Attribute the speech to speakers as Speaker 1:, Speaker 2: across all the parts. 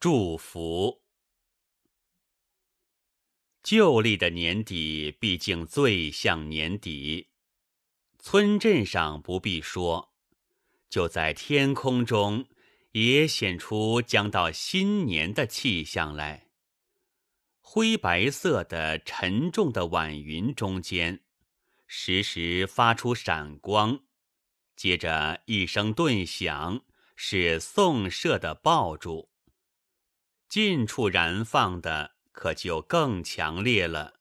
Speaker 1: 祝福。旧历的年底，毕竟最像年底。村镇上不必说，就在天空中，也显出将到新年的气象来。灰白色的沉重的晚云中间，时时发出闪光，接着一声顿响，是送射的爆竹。近处燃放的可就更强烈了，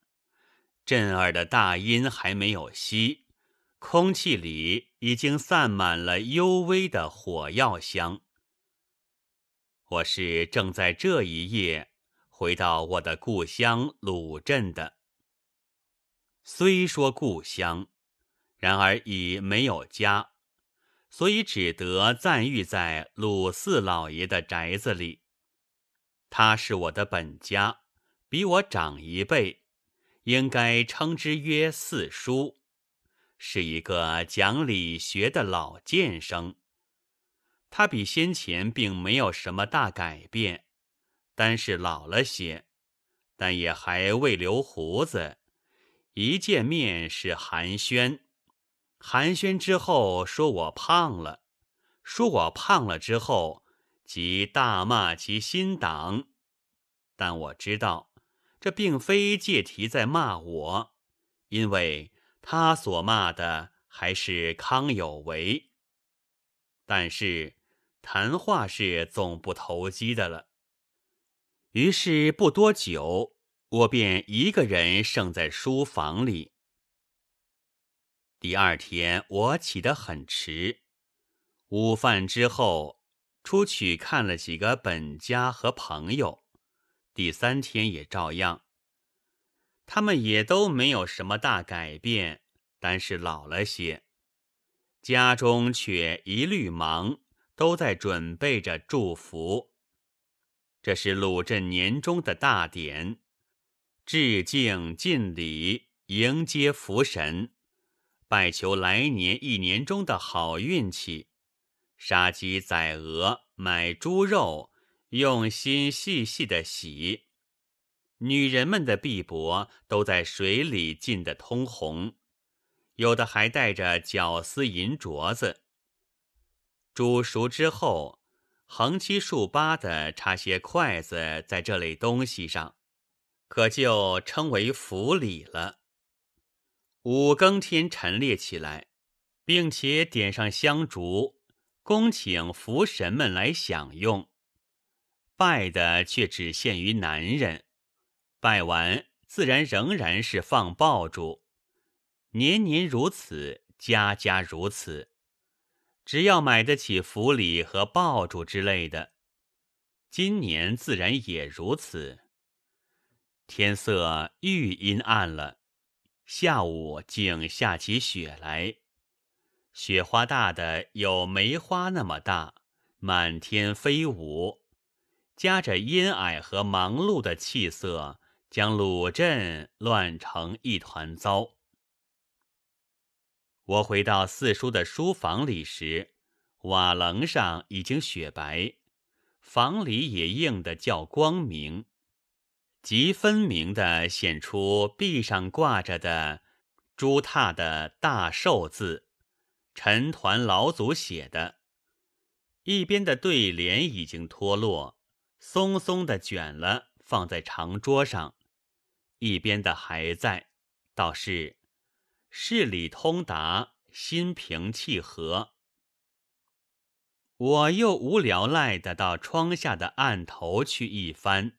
Speaker 1: 震耳的大音还没有息，空气里已经散满了幽微的火药香。我是正在这一夜回到我的故乡鲁镇的，虽说故乡，然而已没有家，所以只得暂寓在鲁四老爷的宅子里。他是我的本家，比我长一辈，应该称之曰四叔，是一个讲理学的老剑生。他比先前并没有什么大改变，单是老了些，但也还未留胡子。一见面是寒暄，寒暄之后说我胖了，说我胖了之后。即大骂其新党，但我知道这并非借题在骂我，因为他所骂的还是康有为。但是谈话是总不投机的了。于是不多久，我便一个人剩在书房里。第二天我起得很迟，午饭之后。出去看了几个本家和朋友，第三天也照样。他们也都没有什么大改变，但是老了些。家中却一律忙，都在准备着祝福。这是鲁镇年终的大典，致敬尽礼，迎接福神，拜求来年一年中的好运气。杀鸡宰鹅，买猪肉，用心细细的洗。女人们的臂膊都在水里浸得通红，有的还带着绞丝银镯子。煮熟之后，横七竖八的插些筷子在这类东西上，可就称为府礼了。五更天陈列起来，并且点上香烛。恭请福神们来享用，拜的却只限于男人。拜完自然仍然是放爆竹，年年如此，家家如此。只要买得起福礼和爆竹之类的，今年自然也如此。天色愈阴暗了，下午竟下起雪来。雪花大的有梅花那么大，满天飞舞，夹着阴霭和忙碌的气色，将鲁镇乱成一团糟。我回到四叔的书房里时，瓦楞上已经雪白，房里也映得较光明，极分明的显出壁上挂着的朱拓的大寿字。陈团老祖写的，一边的对联已经脱落，松松的卷了，放在长桌上；一边的还在，倒是事理通达，心平气和。我又无聊赖的到窗下的案头去一翻，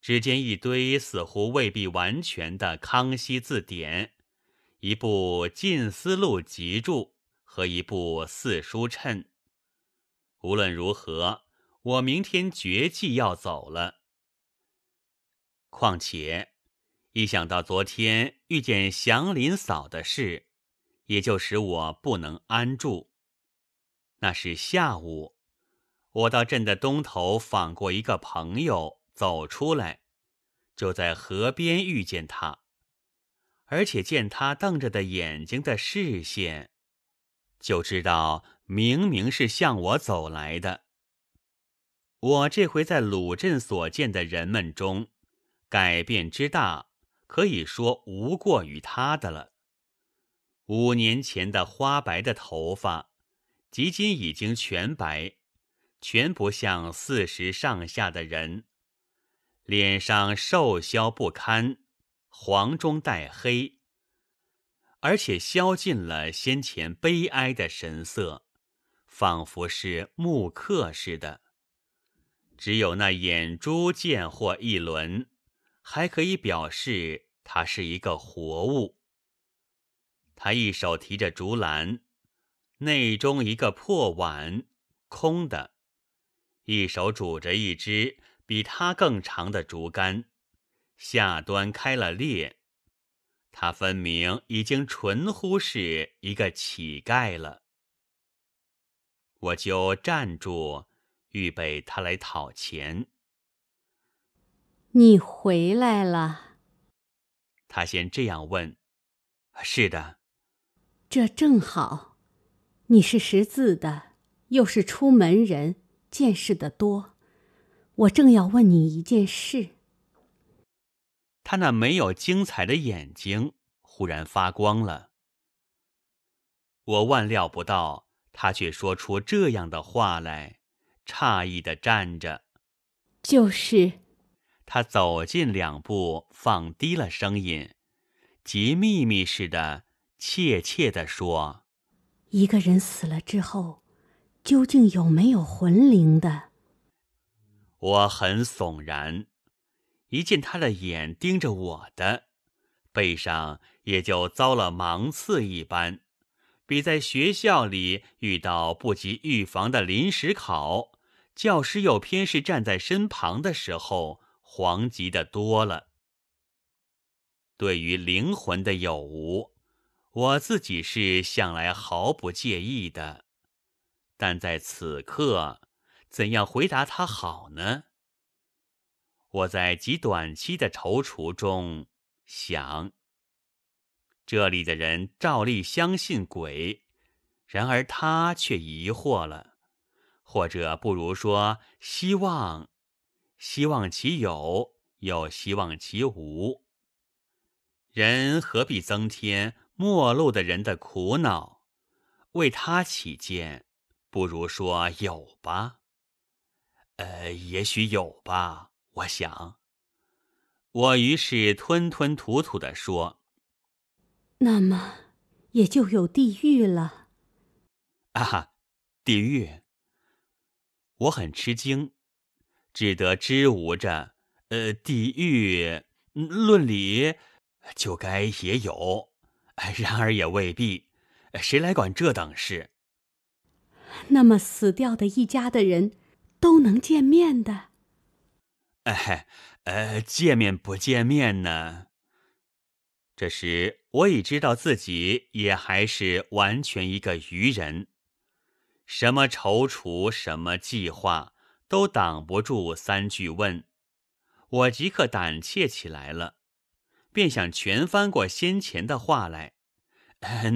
Speaker 1: 只见一堆似乎未必完全的康熙字典。一部《近思录集注》和一部《四书衬》。无论如何，我明天决计要走了。况且，一想到昨天遇见祥林嫂的事，也就使我不能安住。那是下午，我到镇的东头访过一个朋友，走出来，就在河边遇见他。而且见他瞪着的眼睛的视线，就知道明明是向我走来的。我这回在鲁镇所见的人们中，改变之大，可以说无过于他的了。五年前的花白的头发，及今已经全白，全不像四十上下的人。脸上瘦削不堪，黄中带黑，而且消尽了先前悲哀的神色，仿佛是木刻似的。只有那眼珠见或一轮，还可以表示他是一个活物。他一手提着竹篮，内中一个破碗空的，一手拄着一只。比他更长的竹竿，下端开了裂，他分明已经纯乎是一个乞丐了。我就站住，预备他来讨钱。
Speaker 2: 你回来了？
Speaker 1: 他先这样问。是的，
Speaker 2: 这正好。你是识字的，又是出门人，见识的多。我正要问你一件事。
Speaker 1: 他那没有精彩的眼睛忽然发光了。我万料不到他却说出这样的话来，诧异的站着。
Speaker 2: 就是，
Speaker 1: 他走近两步，放低了声音，极秘密似的、怯怯的说：“
Speaker 2: 一个人死了之后，究竟有没有魂灵的？”
Speaker 1: 我很悚然，一见他的眼盯着我的，背上也就遭了芒刺一般，比在学校里遇到不及预防的临时考，教师又偏是站在身旁的时候，惶急的多了。对于灵魂的有无，我自己是向来毫不介意的，但在此刻。怎样回答他好呢？我在极短期的踌躇中想：这里的人照例相信鬼，然而他却疑惑了，或者不如说希望，希望其有，又希望其无。人何必增添陌路的人的苦恼？为他起见，不如说有吧。呃，也许有吧，我想。我于是吞吞吐吐的说：“
Speaker 2: 那么，也就有地狱了。”
Speaker 1: 啊，地狱！我很吃惊，只得支吾着：“呃，地狱，论理就该也有，然而也未必，谁来管这等事？”
Speaker 2: 那么，死掉的一家的人。都能见面的，
Speaker 1: 哎，呃，见面不见面呢？这时我已知道自己也还是完全一个愚人，什么踌躇，什么计划，都挡不住三句问。我即刻胆怯起来了，便想全翻过先前的话来。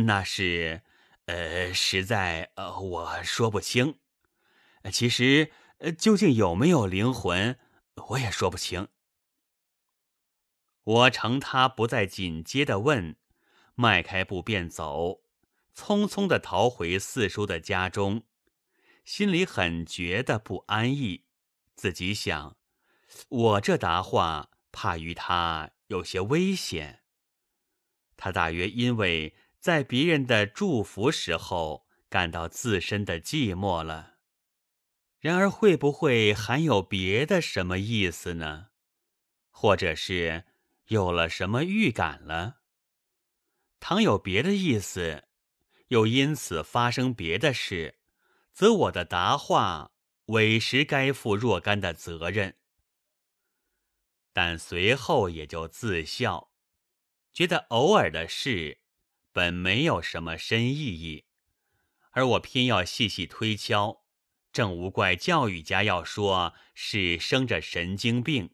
Speaker 1: 那是，呃，实在，呃，我说不清。其实。呃究竟有没有灵魂，我也说不清。我乘他不再紧接的问，迈开步便走，匆匆的逃回四叔的家中，心里很觉得不安逸。自己想，我这答话怕与他有些危险。他大约因为在别人的祝福时候感到自身的寂寞了。然而，会不会还有别的什么意思呢？或者是有了什么预感了？倘有别的意思，又因此发生别的事，则我的答话委实该负若干的责任。但随后也就自笑，觉得偶尔的事本没有什么深意义，而我偏要细细推敲。正无怪教育家要说是生着神经病，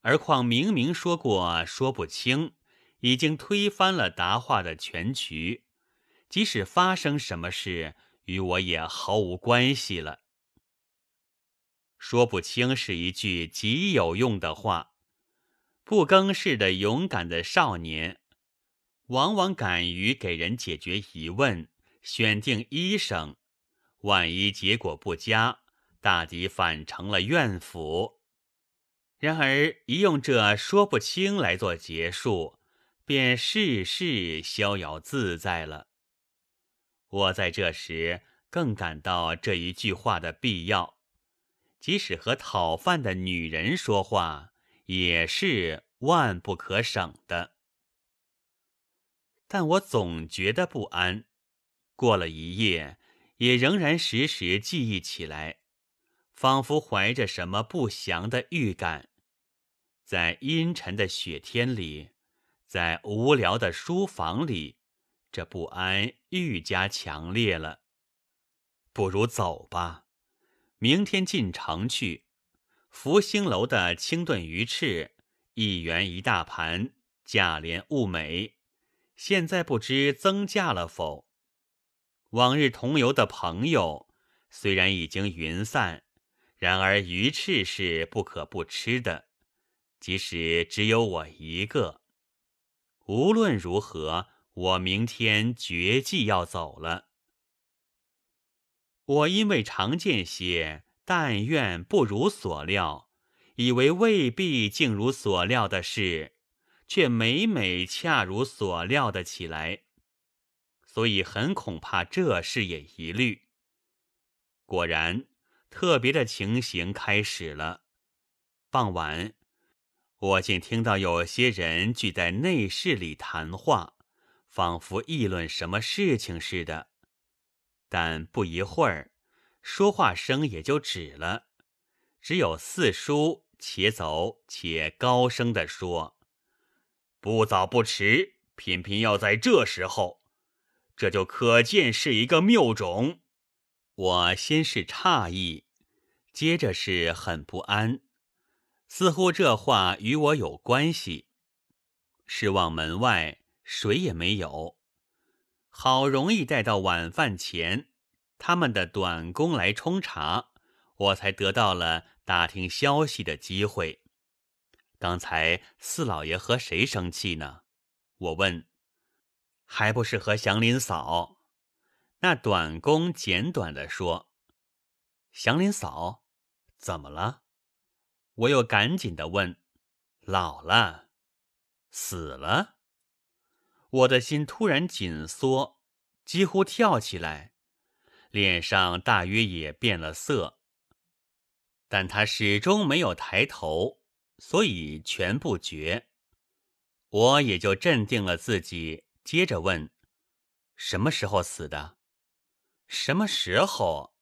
Speaker 1: 而况明明说过说不清，已经推翻了答话的全局，即使发生什么事，与我也毫无关系了。说不清是一句极有用的话。不更事的勇敢的少年，往往敢于给人解决疑问，选定医生。万一结果不佳，大抵反成了怨妇。然而一用这说不清来做结束，便事事逍遥自在了。我在这时更感到这一句话的必要，即使和讨饭的女人说话，也是万不可省的。但我总觉得不安，过了一夜，也仍然时时记忆起来，仿佛怀着什么不祥的预感。在阴沉的雪天里，在无聊的书房里，这不安愈加强烈了。不如走吧，明天进城去。福星楼的清炖鱼翅，一元一大盘，价廉物美。现在不知增价了否？往日同游的朋友虽然已经云散，然而鱼翅是不可不吃的。即使只有我一个，无论如何，我明天决计要走了。我因为常见些但愿不如所料，以为未必竟如所料的事，却每每恰如所料的起来，所以很恐怕这事也疑虑。果然，特别的情形开始了。傍晚。我竟听到有些人聚在内室里谈话，仿佛议论什么事情似的。但不一会儿，说话声也就止了，只有四叔且走且高声地说：“不早不迟，偏偏要在这时候，这就可见是一个谬种。”我先是诧异，接着是很不安。似乎这话与我有关系。失望门外谁也没有，好容易待到晚饭前，他们的短工来冲茶，我才得到了打听消息的机会。刚才四老爷和谁生气呢？我问。还不是和祥林嫂？那短工简短的说：“祥林嫂，怎么了？”我又赶紧的问：“老了，死了？”我的心突然紧缩，几乎跳起来，脸上大约也变了色。但他始终没有抬头，所以全不觉。我也就镇定了自己，接着问：“什么时候死的？什么时候？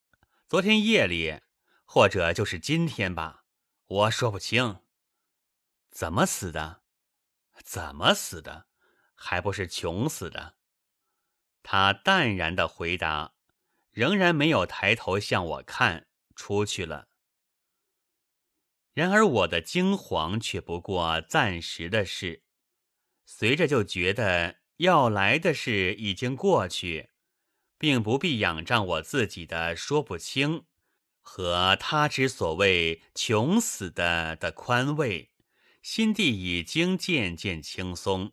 Speaker 1: 昨天夜里，或者就是今天吧？”我说不清，怎么死的？怎么死的？还不是穷死的？他淡然的回答，仍然没有抬头向我看，出去了。然而我的惊惶却不过暂时的事，随着就觉得要来的事已经过去，并不必仰仗我自己的说不清。和他之所谓穷死的的宽慰，心地已经渐渐轻松。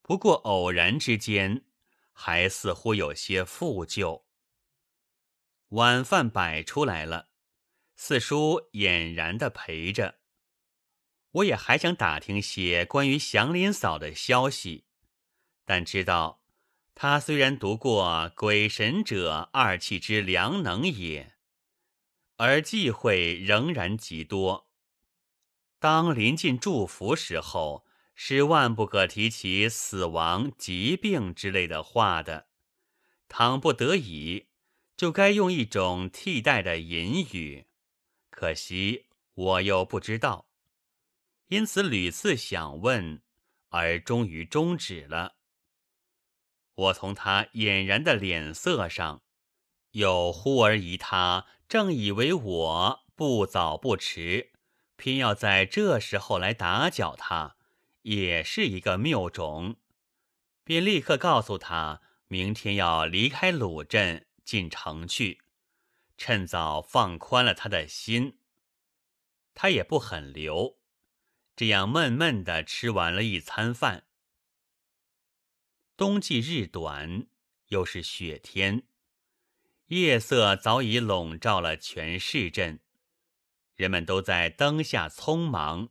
Speaker 1: 不过偶然之间，还似乎有些负疚。晚饭摆出来了，四叔俨然的陪着。我也还想打听些关于祥林嫂的消息，但知道他虽然读过“鬼神者，二气之良能也”。而忌讳仍然极多。当临近祝福时候，是万不可提起死亡、疾病之类的话的。倘不得已，就该用一种替代的隐语。可惜我又不知道，因此屡次想问，而终于终止了。我从他俨然的脸色上，又忽而疑他。正以为我不早不迟，偏要在这时候来打搅他，也是一个谬种，便立刻告诉他，明天要离开鲁镇进城去，趁早放宽了他的心。他也不很留，这样闷闷的吃完了一餐饭。冬季日短，又是雪天，夜色早已笼罩了全市镇，人们都在灯下匆忙，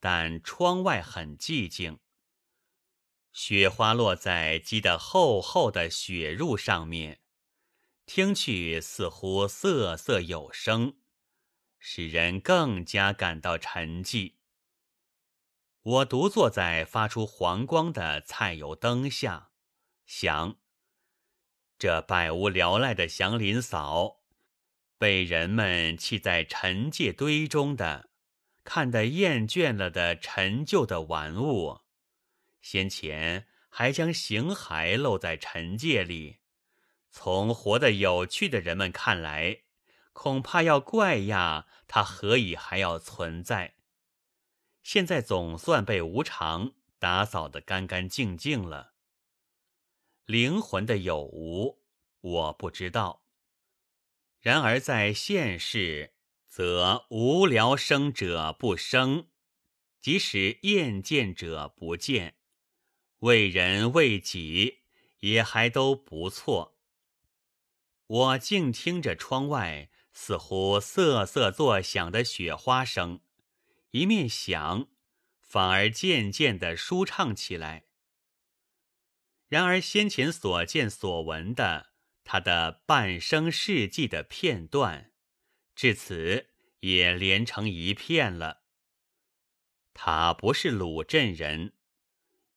Speaker 1: 但窗外很寂静。雪花落在积得厚厚的雪褥上面，听去似乎瑟瑟有声。使人更加感到沉寂。我独坐在发出黄光的菜油灯下，想：这百无聊赖的祥林嫂，被人们弃在陈界堆中的，看得厌倦了的陈旧的玩物，先前还将形骸露在陈界里，从活得有趣的人们看来。恐怕要怪呀，他何以还要存在？现在总算被无常打扫得干干净净了。灵魂的有无，我不知道。然而在现世，则无聊生者不生，即使厌见者不见，为人为己，也还都不错。我静听着窗外。似乎瑟瑟作响的雪花声，一面想，反而渐渐的舒畅起来。然而先前所见所闻的他的半生事迹的片段，至此也连成一片了。他不是鲁镇人，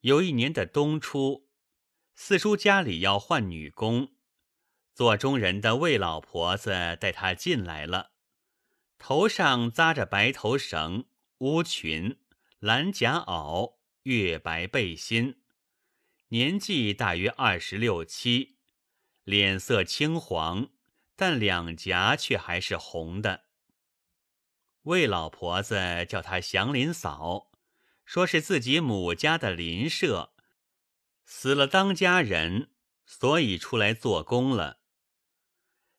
Speaker 1: 有一年的冬初，四叔家里要换女工。做中人的魏老婆子带他进来了，头上扎着白头绳，乌裙、蓝夹袄、月白背心，年纪大约二十六七，脸色青黄，但两颊却还是红的。魏老婆子叫她祥林嫂，说是自己母家的邻舍，死了当家人，所以出来做工了。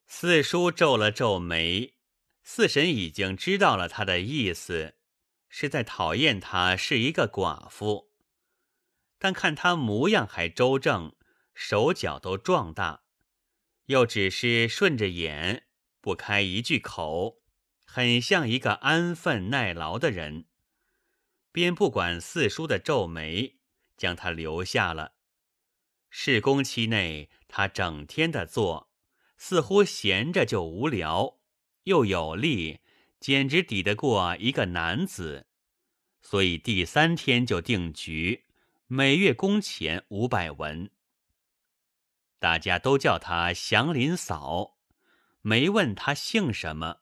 Speaker 1: 四叔皱了皱眉，四婶已经知道了他的意思，是在讨厌他是一个寡妇。但看他模样还周正，手脚都壮大，又只是顺着眼，不开一句口，很像一个安分耐劳的人，便不管四叔的皱眉，将他留下了。试工期内，他整天的做。似乎闲着就无聊，又有力，简直抵得过一个男子，所以第三天就定局，每月工钱五百文。大家都叫他祥林嫂，没问他姓什么，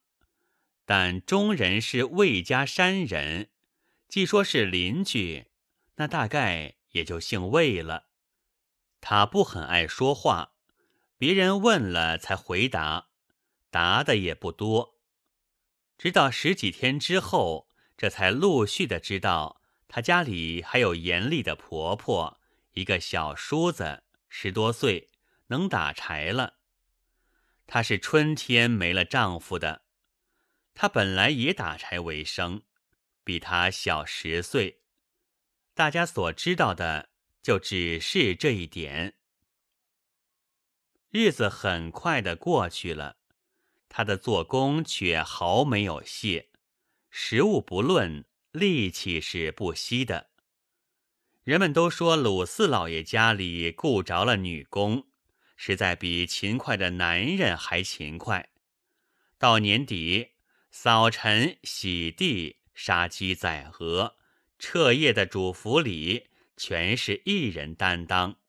Speaker 1: 但中人是魏家山人，既说是邻居，那大概也就姓魏了。他不很爱说话。别人问了才回答，答的也不多。直到十几天之后，这才陆续的知道，他家里还有严厉的婆婆，一个小叔子，十多岁，能打柴了。她是春天没了丈夫的，她本来也打柴为生，比他小十岁。大家所知道的就只是这一点。日子很快的过去了，他的做工却毫没有懈，食物不论，力气是不息的。人们都说鲁四老爷家里雇着了女工，实在比勤快的男人还勤快。到年底，扫尘、洗地、杀鸡宰鹅、彻夜的煮服里，全是一人担当，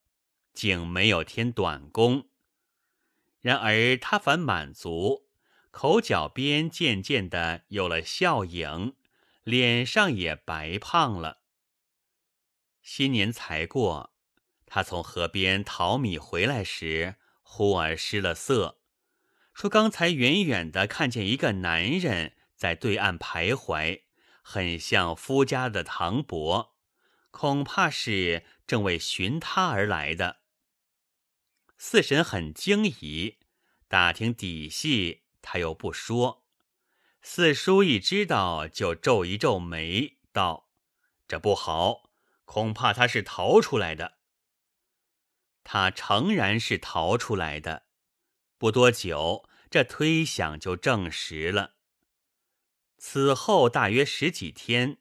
Speaker 1: 竟没有添短工。然而他反满足，口角边渐渐的有了笑影，脸上也白胖了。新年才过，他从河边淘米回来时，忽而失了色，说刚才远远的看见一个男人在对岸徘徊，很像夫家的唐伯，恐怕是正为寻他而来的。四婶很惊疑，打听底细，他又不说。四叔一知道，就皱一皱眉，道：“这不好，恐怕他是逃出来的。”他诚然是逃出来的。不多久，这推想就证实了。此后大约十几天，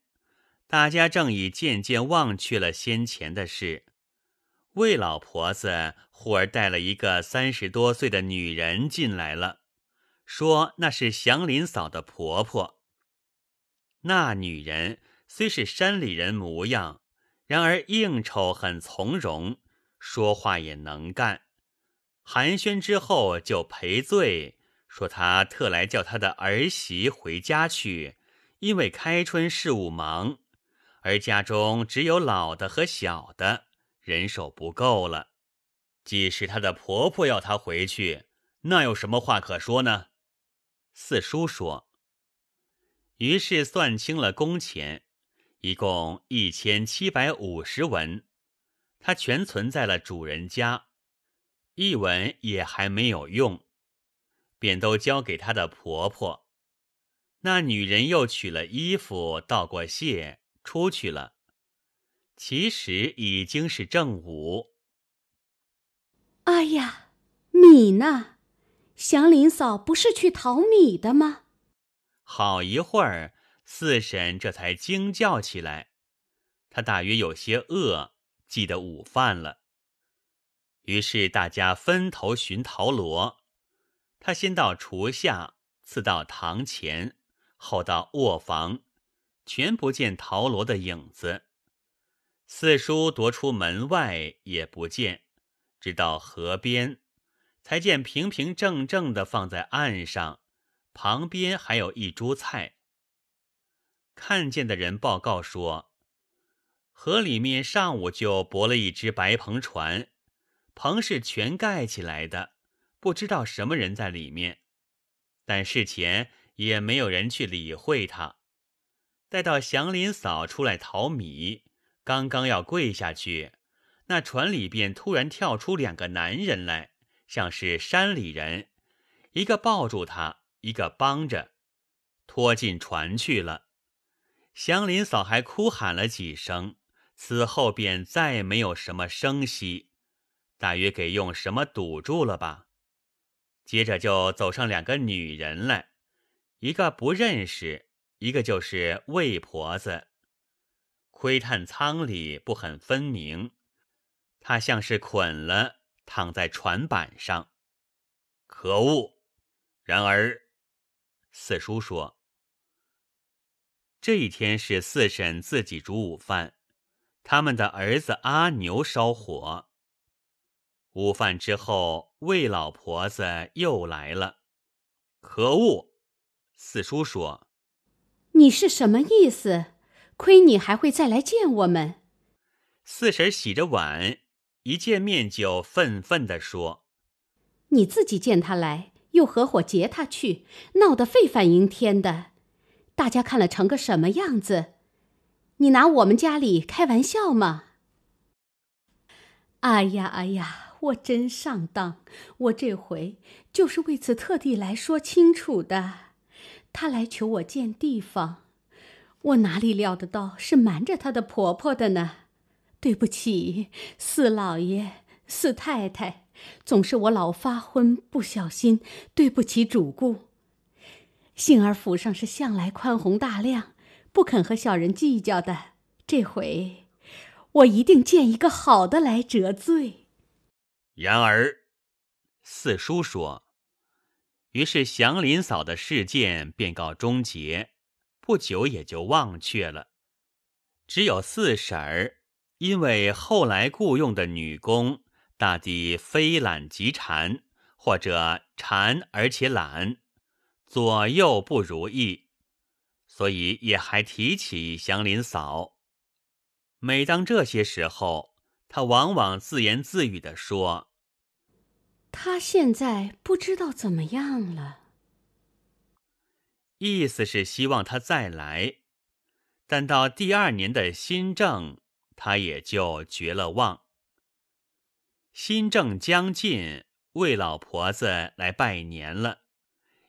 Speaker 1: 大家正已渐渐忘却了先前的事。魏老婆子忽而带了一个三十多岁的女人进来了，说那是祥林嫂的婆婆。那女人虽是山里人模样，然而应酬很从容，说话也能干。寒暄之后就赔罪，说他特来叫他的儿媳回家去，因为开春事务忙，而家中只有老的和小的。人手不够了，即使她的婆婆要她回去，那有什么话可说呢？四叔说。于是算清了工钱，一共一千七百五十文，他全存在了主人家，一文也还没有用，便都交给她的婆婆。那女人又取了衣服，道过谢，出去了。其实已经是正午。
Speaker 2: 哎呀，米呢？祥林嫂不是去淘米的吗？
Speaker 1: 好一会儿，四婶这才惊叫起来。她大约有些饿，记得午饭了。于是大家分头寻陶罗。他先到厨下，次到堂前，后到卧房，全不见陶罗的影子。四叔踱出门外也不见，直到河边，才见平平正正的放在岸上，旁边还有一株菜。看见的人报告说，河里面上午就泊了一只白篷船，篷是全盖起来的，不知道什么人在里面，但事前也没有人去理会他。待到祥林嫂出来淘米。刚刚要跪下去，那船里边突然跳出两个男人来，像是山里人，一个抱住他，一个帮着，拖进船去了。祥林嫂还哭喊了几声，此后便再没有什么声息，大约给用什么堵住了吧。接着就走上两个女人来，一个不认识，一个就是魏婆子。窥探舱里不很分明，她像是捆了，躺在船板上。可恶！然而，四叔说，这一天是四婶自己煮午饭，他们的儿子阿牛烧火。午饭之后，魏老婆子又来了。可恶！四叔说，
Speaker 2: 你是什么意思？亏你还会再来见我们。
Speaker 1: 四婶洗着碗，一见面就愤愤地说：“
Speaker 2: 你自己见他来，又合伙劫他去，闹得沸反盈天的，大家看了成个什么样子？你拿我们家里开玩笑吗？”哎呀哎呀，我真上当！我这回就是为此特地来说清楚的。他来求我见地方。我哪里料得到是瞒着她的婆婆的呢？对不起，四老爷、四太太，总是我老发昏，不小心，对不起主顾。幸而府上是向来宽宏大量，不肯和小人计较的。这回，我一定见一个好的来折罪。
Speaker 1: 然而，四叔说，于是祥林嫂的事件便告终结。不久也就忘却了，只有四婶儿，因为后来雇用的女工大抵非懒即馋，或者馋而且懒，左右不如意，所以也还提起祥林嫂。每当这些时候，他往往自言自语地说：“
Speaker 2: 他现在不知道怎么样了。”
Speaker 1: 意思是希望他再来，但到第二年的新政，他也就绝了望。新政将近，魏老婆子来拜年了，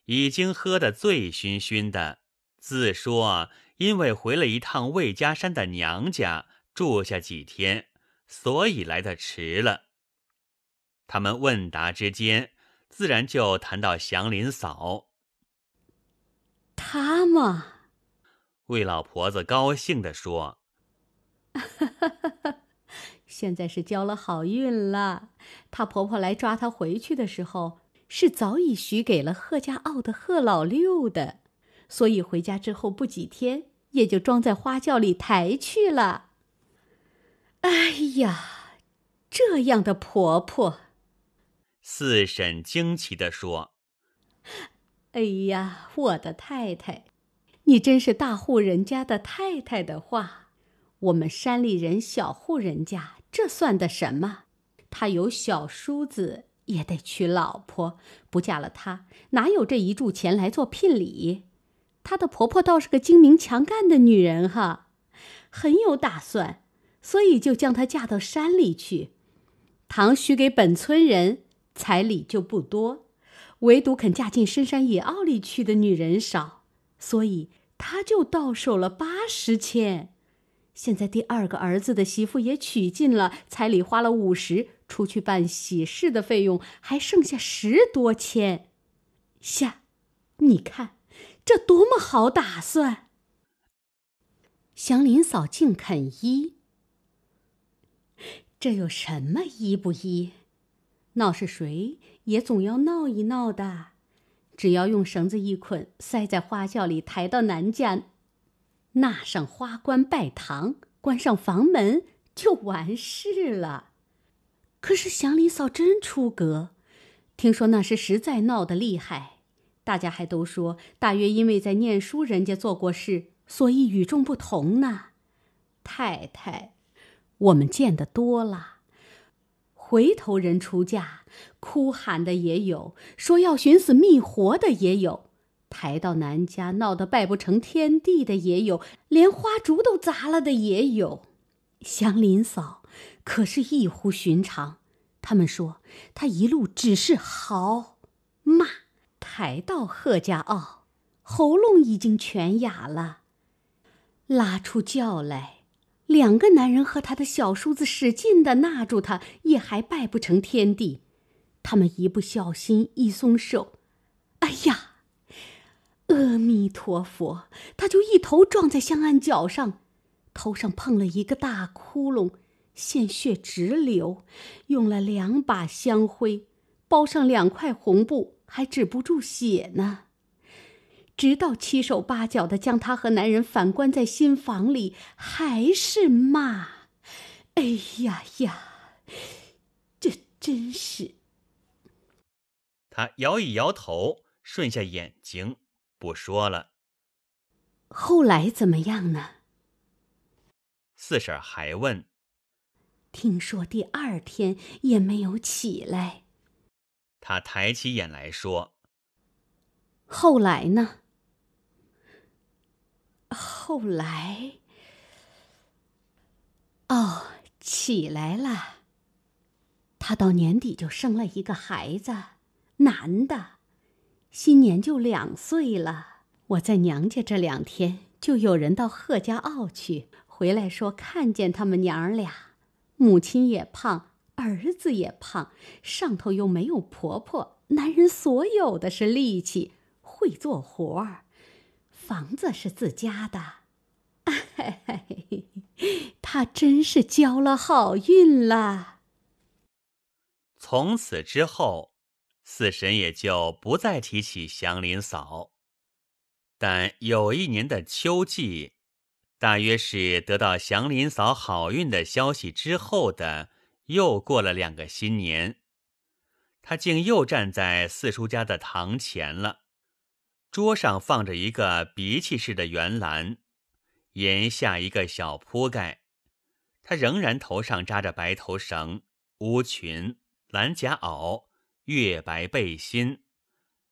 Speaker 1: 已经喝得醉醺醺的，自说因为回了一趟魏家山的娘家住下几天，所以来的迟了。他们问答之间，自然就谈到祥林嫂。
Speaker 2: 他嘛，
Speaker 1: 魏老婆子高兴地说：“
Speaker 2: 现在是交了好运了。她婆婆来抓她回去的时候。”是早已许给了贺家傲的贺老六的，所以回家之后不几天，也就装在花轿里抬去了。哎呀，这样的婆婆！
Speaker 1: 四婶惊奇地说：“
Speaker 2: 哎呀，我的太太，你真是大户人家的太太的话，我们山里人小户人家，这算得什么？他有小叔子。”也得娶老婆，不嫁了她，哪有这一柱钱来做聘礼？她的婆婆倒是个精明强干的女人哈，很有打算，所以就将她嫁到山里去。唐许给本村人彩礼就不多，唯独肯嫁进深山野坳里去的女人少，所以她就到手了八十千。现在第二个儿子的媳妇也娶进了，彩礼花了五十。出去办喜事的费用还剩下十多千，下，你看这多么好打算！祥林嫂竟肯依，这有什么依不依？闹是谁也总要闹一闹的，只要用绳子一捆，塞在花轿里，抬到南家，纳上花冠拜堂，关上房门，就完事了。可是祥林嫂真出格，听说那时实在闹得厉害，大家还都说大约因为在念书人家做过事，所以与众不同呢。太太，我们见得多了，回头人出嫁，哭喊的也有，说要寻死觅活的也有，抬到南家闹得拜不成天地的也有，连花烛都砸了的也有。祥林嫂。可是异乎寻常，他们说他一路只是嚎骂，抬到贺家坳，喉咙已经全哑了。拉出轿来，两个男人和他的小叔子使劲的纳住他，也还拜不成天地。他们一不小心一松手，哎呀，阿弥陀佛，他就一头撞在香案脚上，头上碰了一个大窟窿。鲜血直流，用了两把香灰，包上两块红布，还止不住血呢。直到七手八脚的将他和男人反关在新房里，还是骂：“哎呀呀，这真是！”
Speaker 1: 他摇一摇头，顺下眼睛，不说了。
Speaker 2: 后来怎么样呢？
Speaker 1: 四婶还问。
Speaker 2: 听说第二天也没有起来。
Speaker 1: 他抬起眼来说：“
Speaker 2: 后来呢？后来……哦，起来了。他到年底就生了一个孩子，男的，新年就两岁了。我在娘家这两天，就有人到贺家坳去，回来说看见他们娘儿俩。”母亲也胖，儿子也胖，上头又没有婆婆。男人所有的是力气，会做活儿，房子是自家的。他真是交了好运了。
Speaker 1: 从此之后，四婶也就不再提起祥林嫂。但有一年的秋季。大约是得到祥林嫂好运的消息之后的，又过了两个新年，他竟又站在四叔家的堂前了。桌上放着一个鼻器式的圆篮，檐下一个小铺盖。他仍然头上扎着白头绳，乌裙、蓝夹袄、月白背心，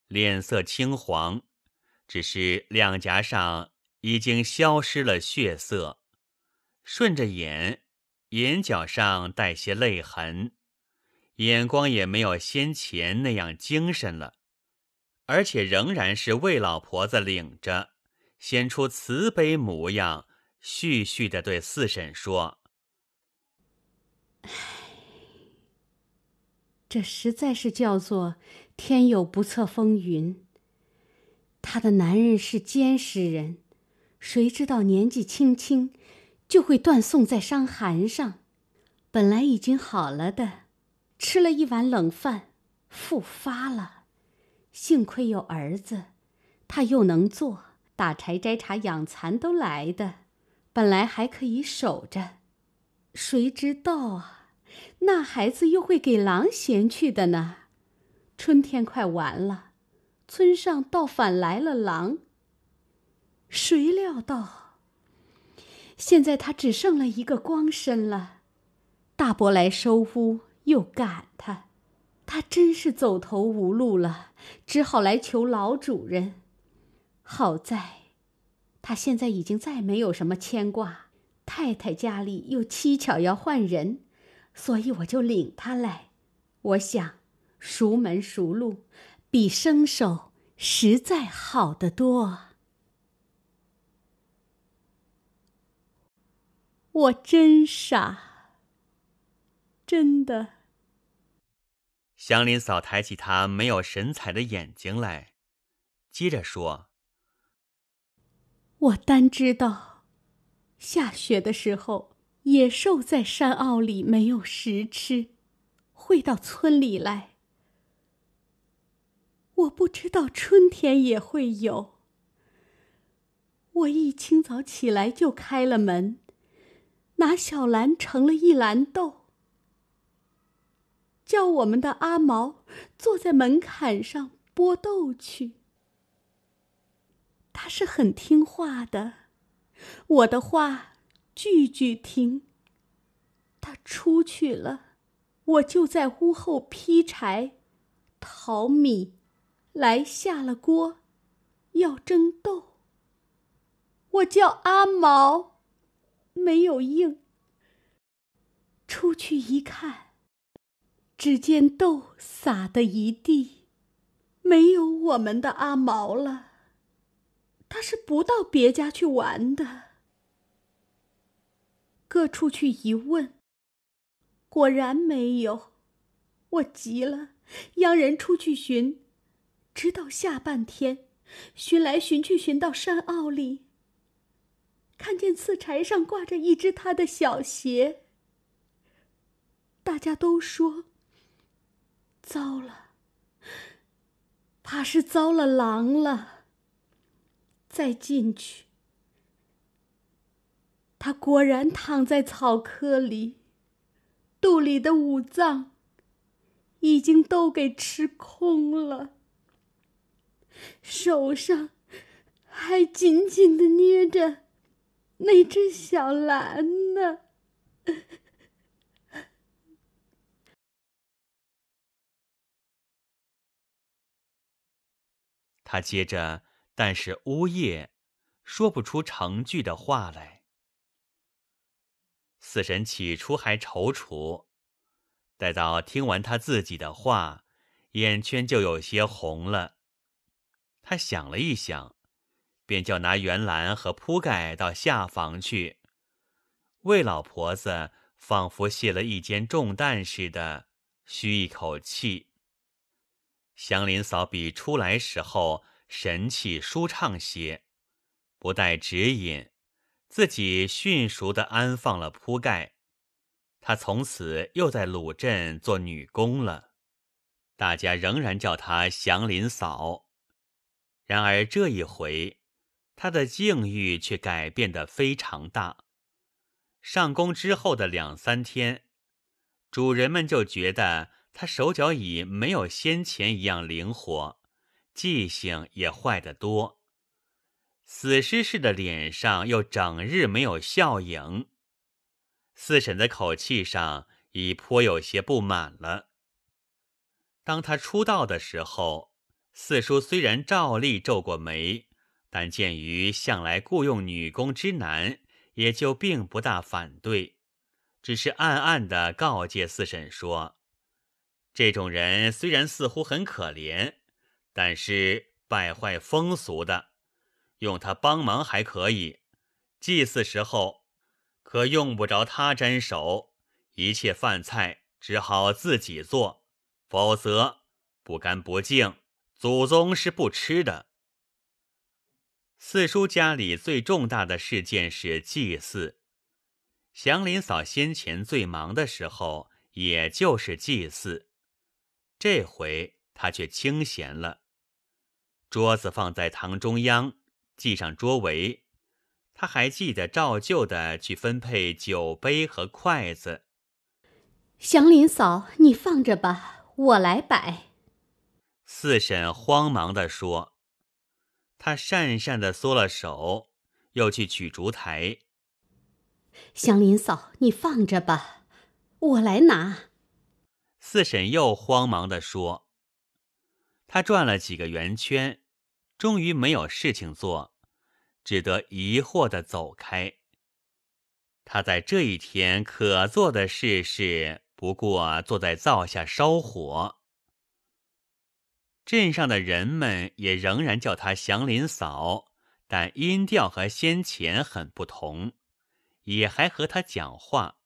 Speaker 1: 脸色青黄，只是两颊上。已经消失了血色，顺着眼，眼角上带些泪痕，眼光也没有先前那样精神了。而且仍然是魏老婆子领着，显出慈悲模样，絮絮的对四婶说：“，
Speaker 2: 这实在是叫做天有不测风云。她的男人是监视人，谁知道年纪轻轻就会断送在伤寒上？本来已经好了的，吃了一碗冷饭，复发了。”幸亏有儿子，他又能做打柴、摘茶、养蚕都来的，本来还可以守着，谁知道啊，那孩子又会给狼衔去的呢。春天快完了，村上倒反来了狼。谁料到，现在他只剩了一个光身了，大伯来收屋又赶他。他真是走投无路了，只好来求老主人。好在，他现在已经再没有什么牵挂，太太家里又蹊跷要换人，所以我就领他来。我想，熟门熟路，比生手实在好得多。我真傻，真的。
Speaker 1: 祥林嫂抬起她没有神采的眼睛来，接着说：“
Speaker 2: 我单知道，下雪的时候，野兽在山坳里没有食吃，会到村里来。我不知道春天也会有。我一清早起来就开了门，拿小篮盛了一篮豆。”叫我们的阿毛坐在门槛上剥豆去。他是很听话的，我的话句句听。他出去了，我就在屋后劈柴、淘米，来下了锅，要蒸豆。我叫阿毛，没有应。出去一看。只见豆撒的一地，没有我们的阿毛了。他是不到别家去玩的。各处去一问，果然没有。我急了，央人出去寻，直到下半天，寻来寻去，寻到山坳里，看见刺柴上挂着一只他的小鞋。大家都说。糟了，怕是遭了狼了。再进去，他果然躺在草窠里，肚里的五脏已经都给吃空了，手上还紧紧的捏着那只小蓝呢。
Speaker 1: 他接着，但是呜咽，说不出成句的话来。四神起初还踌躇，待到听完他自己的话，眼圈就有些红了。他想了一想，便叫拿圆篮和铺盖到下房去。魏老婆子仿佛卸了一肩重担似的，吁一口气。祥林嫂比出来时候神气舒畅些，不待指引，自己迅速的安放了铺盖。她从此又在鲁镇做女工了，大家仍然叫她祥林嫂。然而这一回，她的境遇却改变得非常大。上工之后的两三天，主人们就觉得。他手脚已没有先前一样灵活，记性也坏得多。死尸似的脸上又整日没有笑影。四婶的口气上已颇有些不满了。当他出道的时候，四叔虽然照例皱过眉，但鉴于向来雇佣女工之难，也就并不大反对，只是暗暗的告诫四婶说。这种人虽然似乎很可怜，但是败坏风俗的，用他帮忙还可以。祭祀时候可用不着他沾手，一切饭菜只好自己做，否则不干不净，祖宗是不吃的。四叔家里最重大的事件是祭祀，祥林嫂先前最忙的时候，也就是祭祀，这回她却清闲了。桌子放在堂中央，系上桌围，他还记得照旧的去分配酒杯和筷子。
Speaker 2: 祥林嫂，你放着吧，我来摆。
Speaker 1: 四婶慌忙地说。他讪讪的缩了手，又去取烛台。
Speaker 2: 祥林嫂，你放着吧，我来拿。
Speaker 1: 四婶又慌忙的说。他转了几个圆圈，终于没有事情做，只得疑惑的走开。他在这一天可做的事是，不过坐在灶下烧火。镇上的人们也仍然叫他祥林嫂，但音调和先前很不同，也还和他讲话，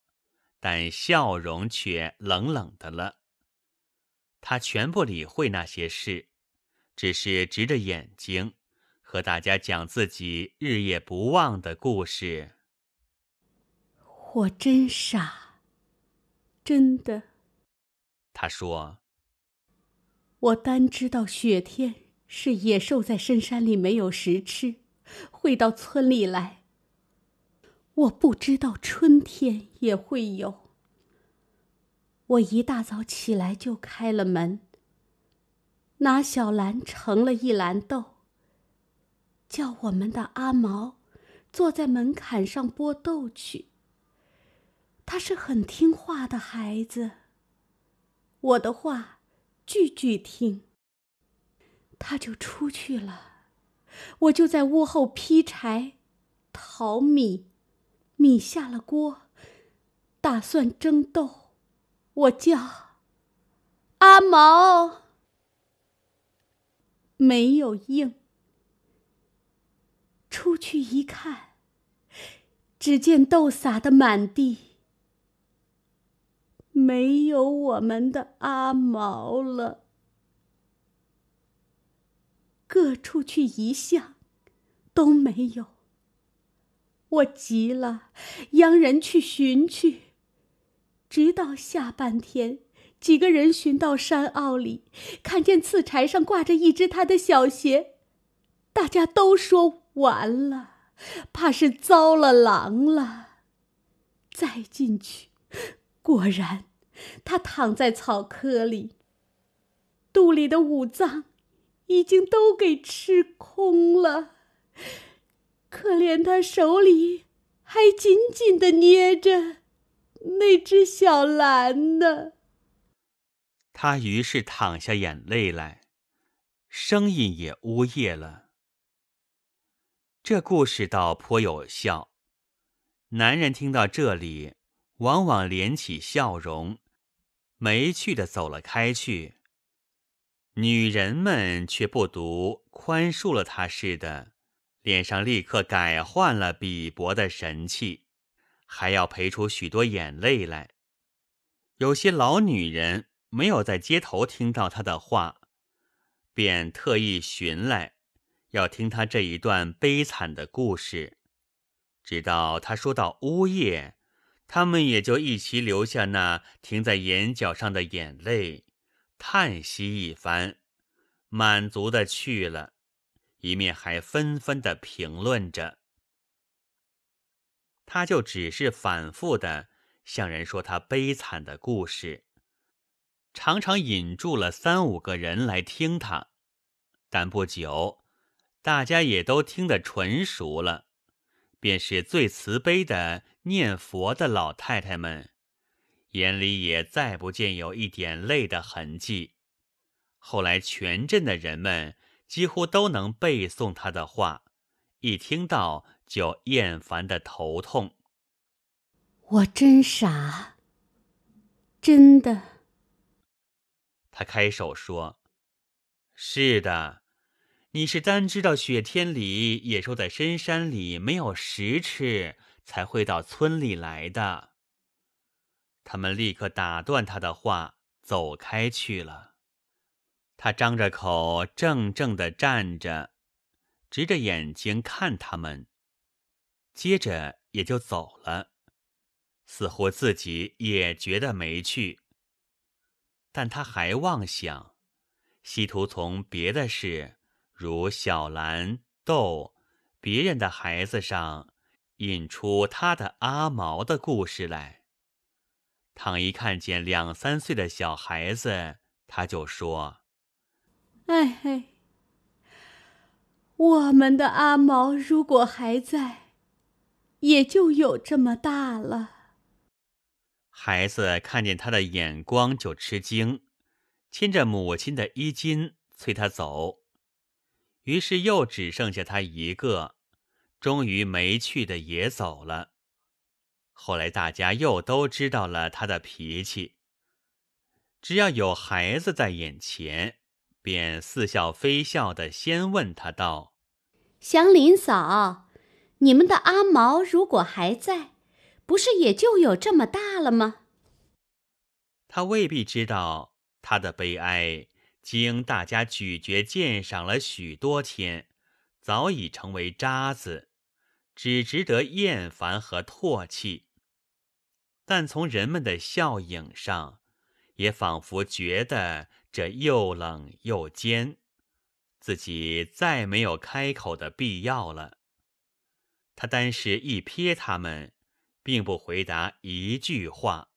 Speaker 1: 但笑容却冷冷的了。他全不理会那些事，只是直着眼睛和大家讲自己日夜不忘的故事。
Speaker 2: 我真傻，真的。
Speaker 1: 他说。
Speaker 2: 我单知道雪天是野兽在深山里没有食吃，会到村里来。我不知道春天也会有。我一大早起来就开了门，拿小篮盛了一篮豆，叫我们的阿毛坐在门槛上剥豆去。他是很听话的孩子，我的话。句句听，他就出去了，我就在屋后劈柴、淘米，米下了锅，打算蒸豆。我叫阿毛，没有应。出去一看，只见豆撒的满地。没有我们的阿毛了，各处去一向，都没有。我急了，央人去寻去，直到下半天，几个人寻到山坳里，看见刺柴上挂着一只他的小鞋，大家都说完了，怕是遭了狼了。再进去，果然。他躺在草窠里，肚里的五脏已经都给吃空了，可怜他手里还紧紧的捏着那只小蓝呢。
Speaker 1: 他于是淌下眼泪来，声音也呜咽了。这故事倒颇有效，男人听到这里，往往敛起笑容。没趣的走了开去，女人们却不独宽恕了他似的，脸上立刻改换了鄙薄的神气，还要赔出许多眼泪来。有些老女人没有在街头听到他的话，便特意寻来，要听他这一段悲惨的故事，直到他说到呜咽。他们也就一齐留下那停在眼角上的眼泪，叹息一番，满足的去了，一面还纷纷的评论着。他就只是反复的向人说他悲惨的故事，常常引住了三五个人来听他，但不久，大家也都听得纯熟了。便是最慈悲的念佛的老太太们，眼里也再不见有一点泪的痕迹。后来全镇的人们几乎都能背诵他的话，一听到就厌烦的头痛。
Speaker 2: 我真傻，真的。
Speaker 1: 他开手说：“是的，你是单知道雪天里野兽在深山里没有食吃，才会到村里来的。他们立刻打断他的话，走开去了。他张着口，怔怔的站着，直着眼睛看他们，接着也就走了，似乎自己也觉得没趣。但他还妄想。希图从别的事，如小兰、豆，别人的孩子上，引出他的阿毛的故事来。倘一看见两三岁的小孩子，他就说：“
Speaker 2: 哎嘿，我们的阿毛如果还在，也就有这么大了。”
Speaker 1: 孩子看见他的眼光就吃惊。牵着母亲的衣襟，催他走。于是又只剩下他一个，终于没趣的也走了。后来大家又都知道了他的脾气，只要有孩子在眼前，便似笑非笑的先问他道：“
Speaker 2: 祥林嫂，你们的阿毛如果还在，不是也就有这么大了吗？”
Speaker 1: 他未必知道。他的悲哀，经大家咀嚼鉴赏了许多天，早已成为渣子，只值得厌烦和唾弃。但从人们的笑影上，也仿佛觉得这又冷又尖，自己再没有开口的必要了。他单是一瞥他们，并不回答一句话。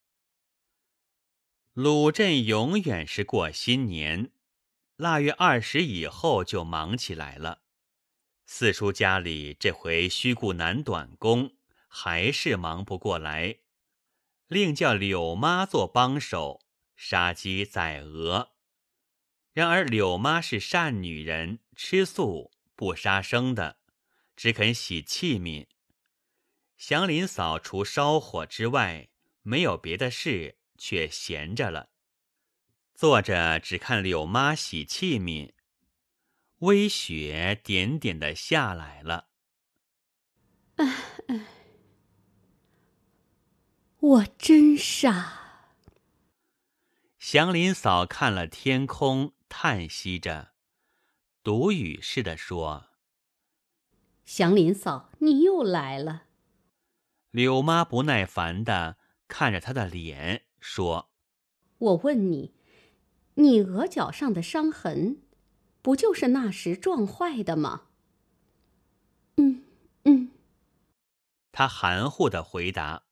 Speaker 1: 鲁镇永远是过新年，腊月二十以后就忙起来了。四叔家里这回虚顾难短工，还是忙不过来，另叫柳妈做帮手，杀鸡宰鹅。然而柳妈是善女人，吃素不杀生的，只肯洗器皿。祥林嫂除烧火之外，没有别的事。却闲着了，坐着只看柳妈洗器皿。微雪点点的下来了。
Speaker 2: 唉唉，我真傻。
Speaker 1: 祥林嫂看了天空，叹息着，读语似的说：“
Speaker 2: 祥林嫂，你又来了。”
Speaker 1: 柳妈不耐烦的看着他的脸。说：“
Speaker 2: 我问你，你额角上的伤痕，不就是那时撞坏的吗？”“嗯嗯。”
Speaker 1: 他含糊的回答。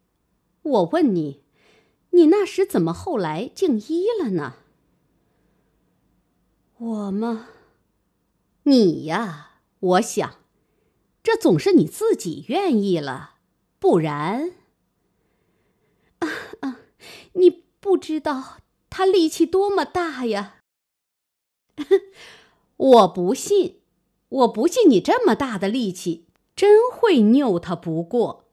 Speaker 2: “我问你，你那时怎么后来竟医了呢？”“我吗？你呀，我想，这总是你自己愿意了，不然。”啊啊！你不知道他力气多么大呀！我不信，我不信你这么大的力气真会拗他不过。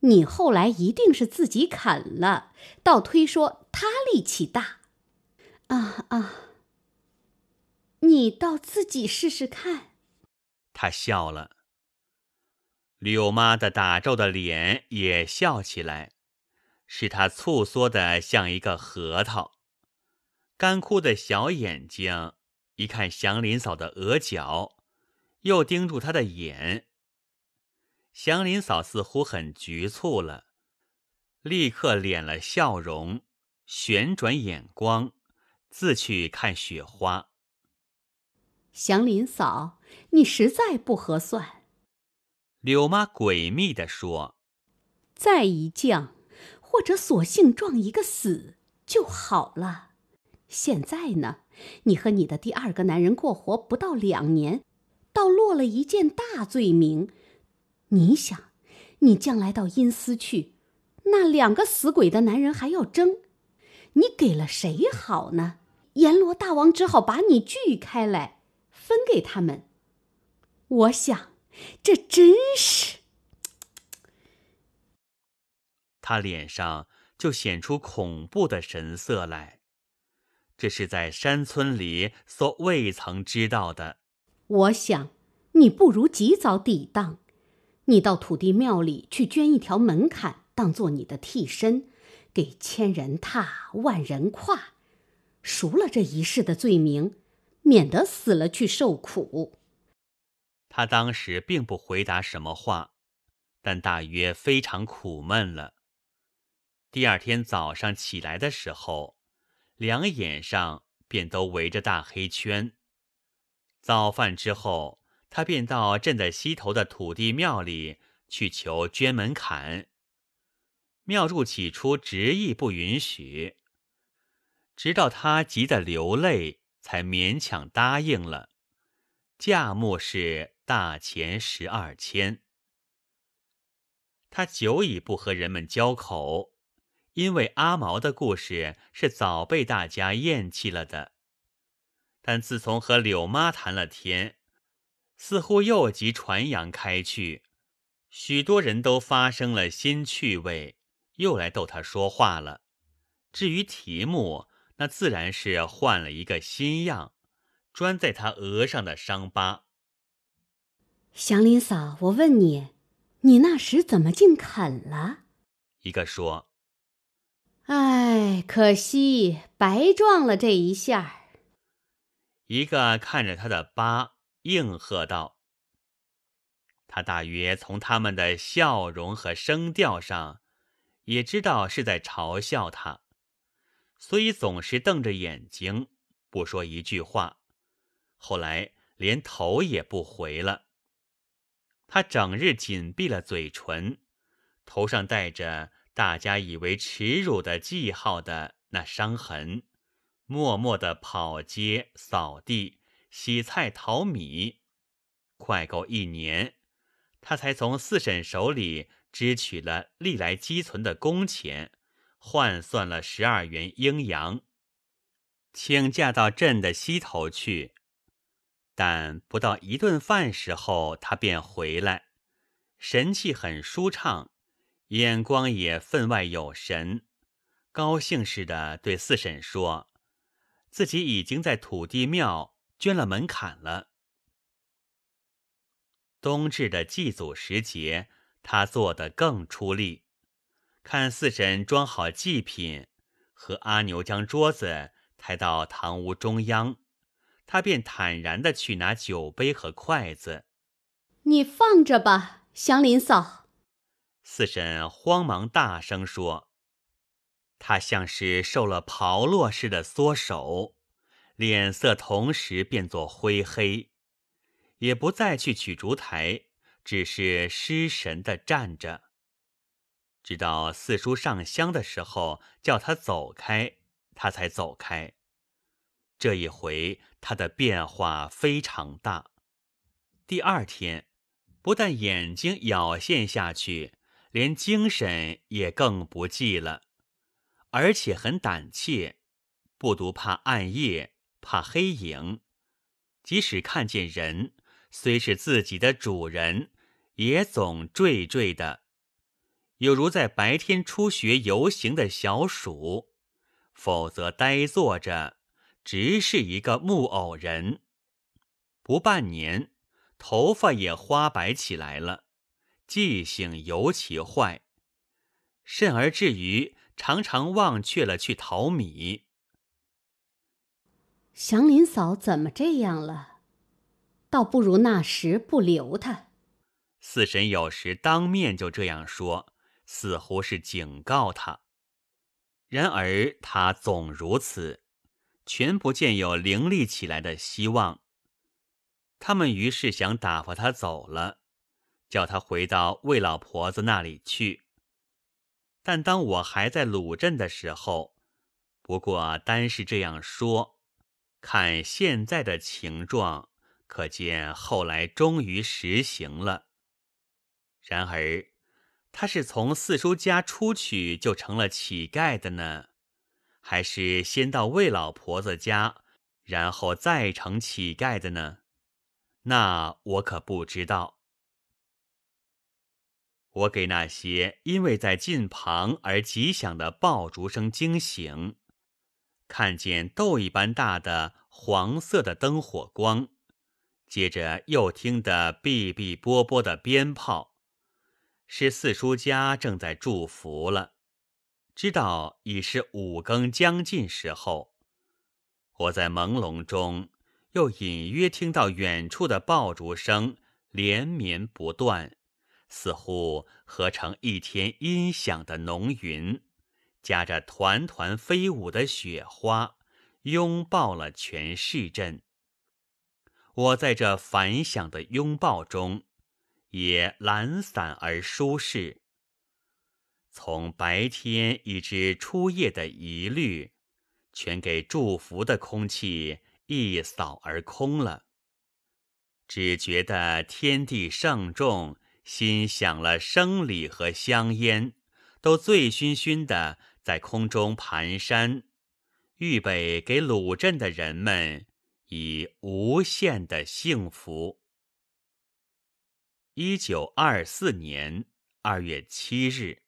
Speaker 2: 你后来一定是自己啃了，倒推说他力气大。啊啊！你倒自己试试看。
Speaker 1: 他笑了。柳妈的打皱的脸也笑起来。使她蹙缩的像一个核桃，干枯的小眼睛一看祥林嫂的额角，又盯住她的眼。祥林嫂似乎很局促了，立刻敛了笑容，旋转眼光，自去看雪花。
Speaker 2: 祥林嫂，你实在不合算。
Speaker 1: 柳妈诡秘地说：“
Speaker 2: 再一降。”或者索性撞一个死就好了。现在呢，你和你的第二个男人过活不到两年，倒落了一件大罪名。你想，你将来到阴司去，那两个死鬼的男人还要争，你给了谁好呢？阎罗大王只好把你锯开来，分给他们。我想，这真是。
Speaker 1: 他脸上就显出恐怖的神色来，这是在山村里所未曾知道的。
Speaker 2: 我想，你不如及早抵当。你到土地庙里去捐一条门槛，当做你的替身，给千人踏，万人跨，赎了这一世的罪名，免得死了去受苦。
Speaker 1: 他当时并不回答什么话，但大约非常苦闷了。第二天早上起来的时候，两眼上便都围着大黑圈。早饭之后。他便到镇在西头的土地庙里去求捐门槛。庙祝起初执意不允许，直到他急得流泪，才勉强答应了。价目是大钱十二千。他久已不和人们交口，因为阿毛的故事是早被大家厌弃了的。但自从和柳妈谈了天。似乎又即传扬开去，许多人都发生了新趣味，又来逗他说话了。至于题目，那自然是换了一个新样，专在他额上的伤疤。
Speaker 2: 祥林嫂，我问你，你那时怎么竟肯了？
Speaker 1: 一个说：“
Speaker 2: 哎，可惜白撞了这一下。”
Speaker 1: 一个看着他的疤。应和道：“他大约从他们的笑容和声调上，也知道是在嘲笑他，所以总是瞪着眼睛，不说一句话。后来连头也不回了。他整日紧闭了嘴唇，头上带着大家以为耻辱的记号的那伤痕，默默地跑街扫地。”洗菜淘米，快够一年，他才从四婶手里支取了历来积存的工钱，换算了十二元阴阳，请假到镇的西头去。但不到一顿饭时候，他便回来，神气很舒畅，眼光也分外有神，高兴似的对四婶说：“自己已经在土地庙。”捐了门槛了。冬至的祭祖时节，他做得更出力。看四婶装好祭品，和阿牛将桌子抬到堂屋中央，他便坦然的去拿酒杯和筷子。
Speaker 2: 你放着吧，祥林嫂。
Speaker 1: 四婶慌忙大声说：“他像是受了炮烙似的缩手。”脸色同时变作灰黑，也不再去取烛台，只是失神的站着。直到四叔上香的时候，叫他走开，他才走开。这一回他的变化非常大。第二天，不但眼睛咬陷下去，连精神也更不济了，而且很胆怯，不独怕暗夜。怕黑影，即使看见人，虽是自己的主人，也总惴惴的，有如在白天初学游行的小鼠；否则呆坐着，直是一个木偶人。不半年，头发也花白起来了，记性尤其坏，甚而至于常常忘却了去淘米。
Speaker 2: 祥林嫂怎么这样了？倒不如那时不留他。
Speaker 1: 四婶有时当面就这样说，似乎是警告他。然而他总如此，全不见有凌厉起来的希望。他们于是想打发他走了，叫他回到魏老婆子那里去。但当我还在鲁镇的时候，不过单是这样说。看现在的情状，可见后来终于实行了。然而，他是从四叔家出去就成了乞丐的呢，还是先到魏老婆子家，然后再成乞丐的呢？那我可不知道。我给那些因为在近旁而极响的爆竹声惊醒。看见豆一般大的黄色的灯火光，接着又听得哔哔啵啵的鞭炮，是四叔家正在祝福了。知道已是五更将近时候，我在朦胧中又隐约听到远处的爆竹声连绵不断，似乎合成一天音响的浓云。夹着团团飞舞的雪花，拥抱了全市镇。我在这反响的拥抱中，也懒散而舒适。从白天一直初夜的疑虑，全给祝福的空气一扫而空了。只觉得天地圣众，心想了生理和香烟，都醉醺醺的。在空中蹒跚，预备给鲁镇的人们以无限的幸福。一九二四年二月七日。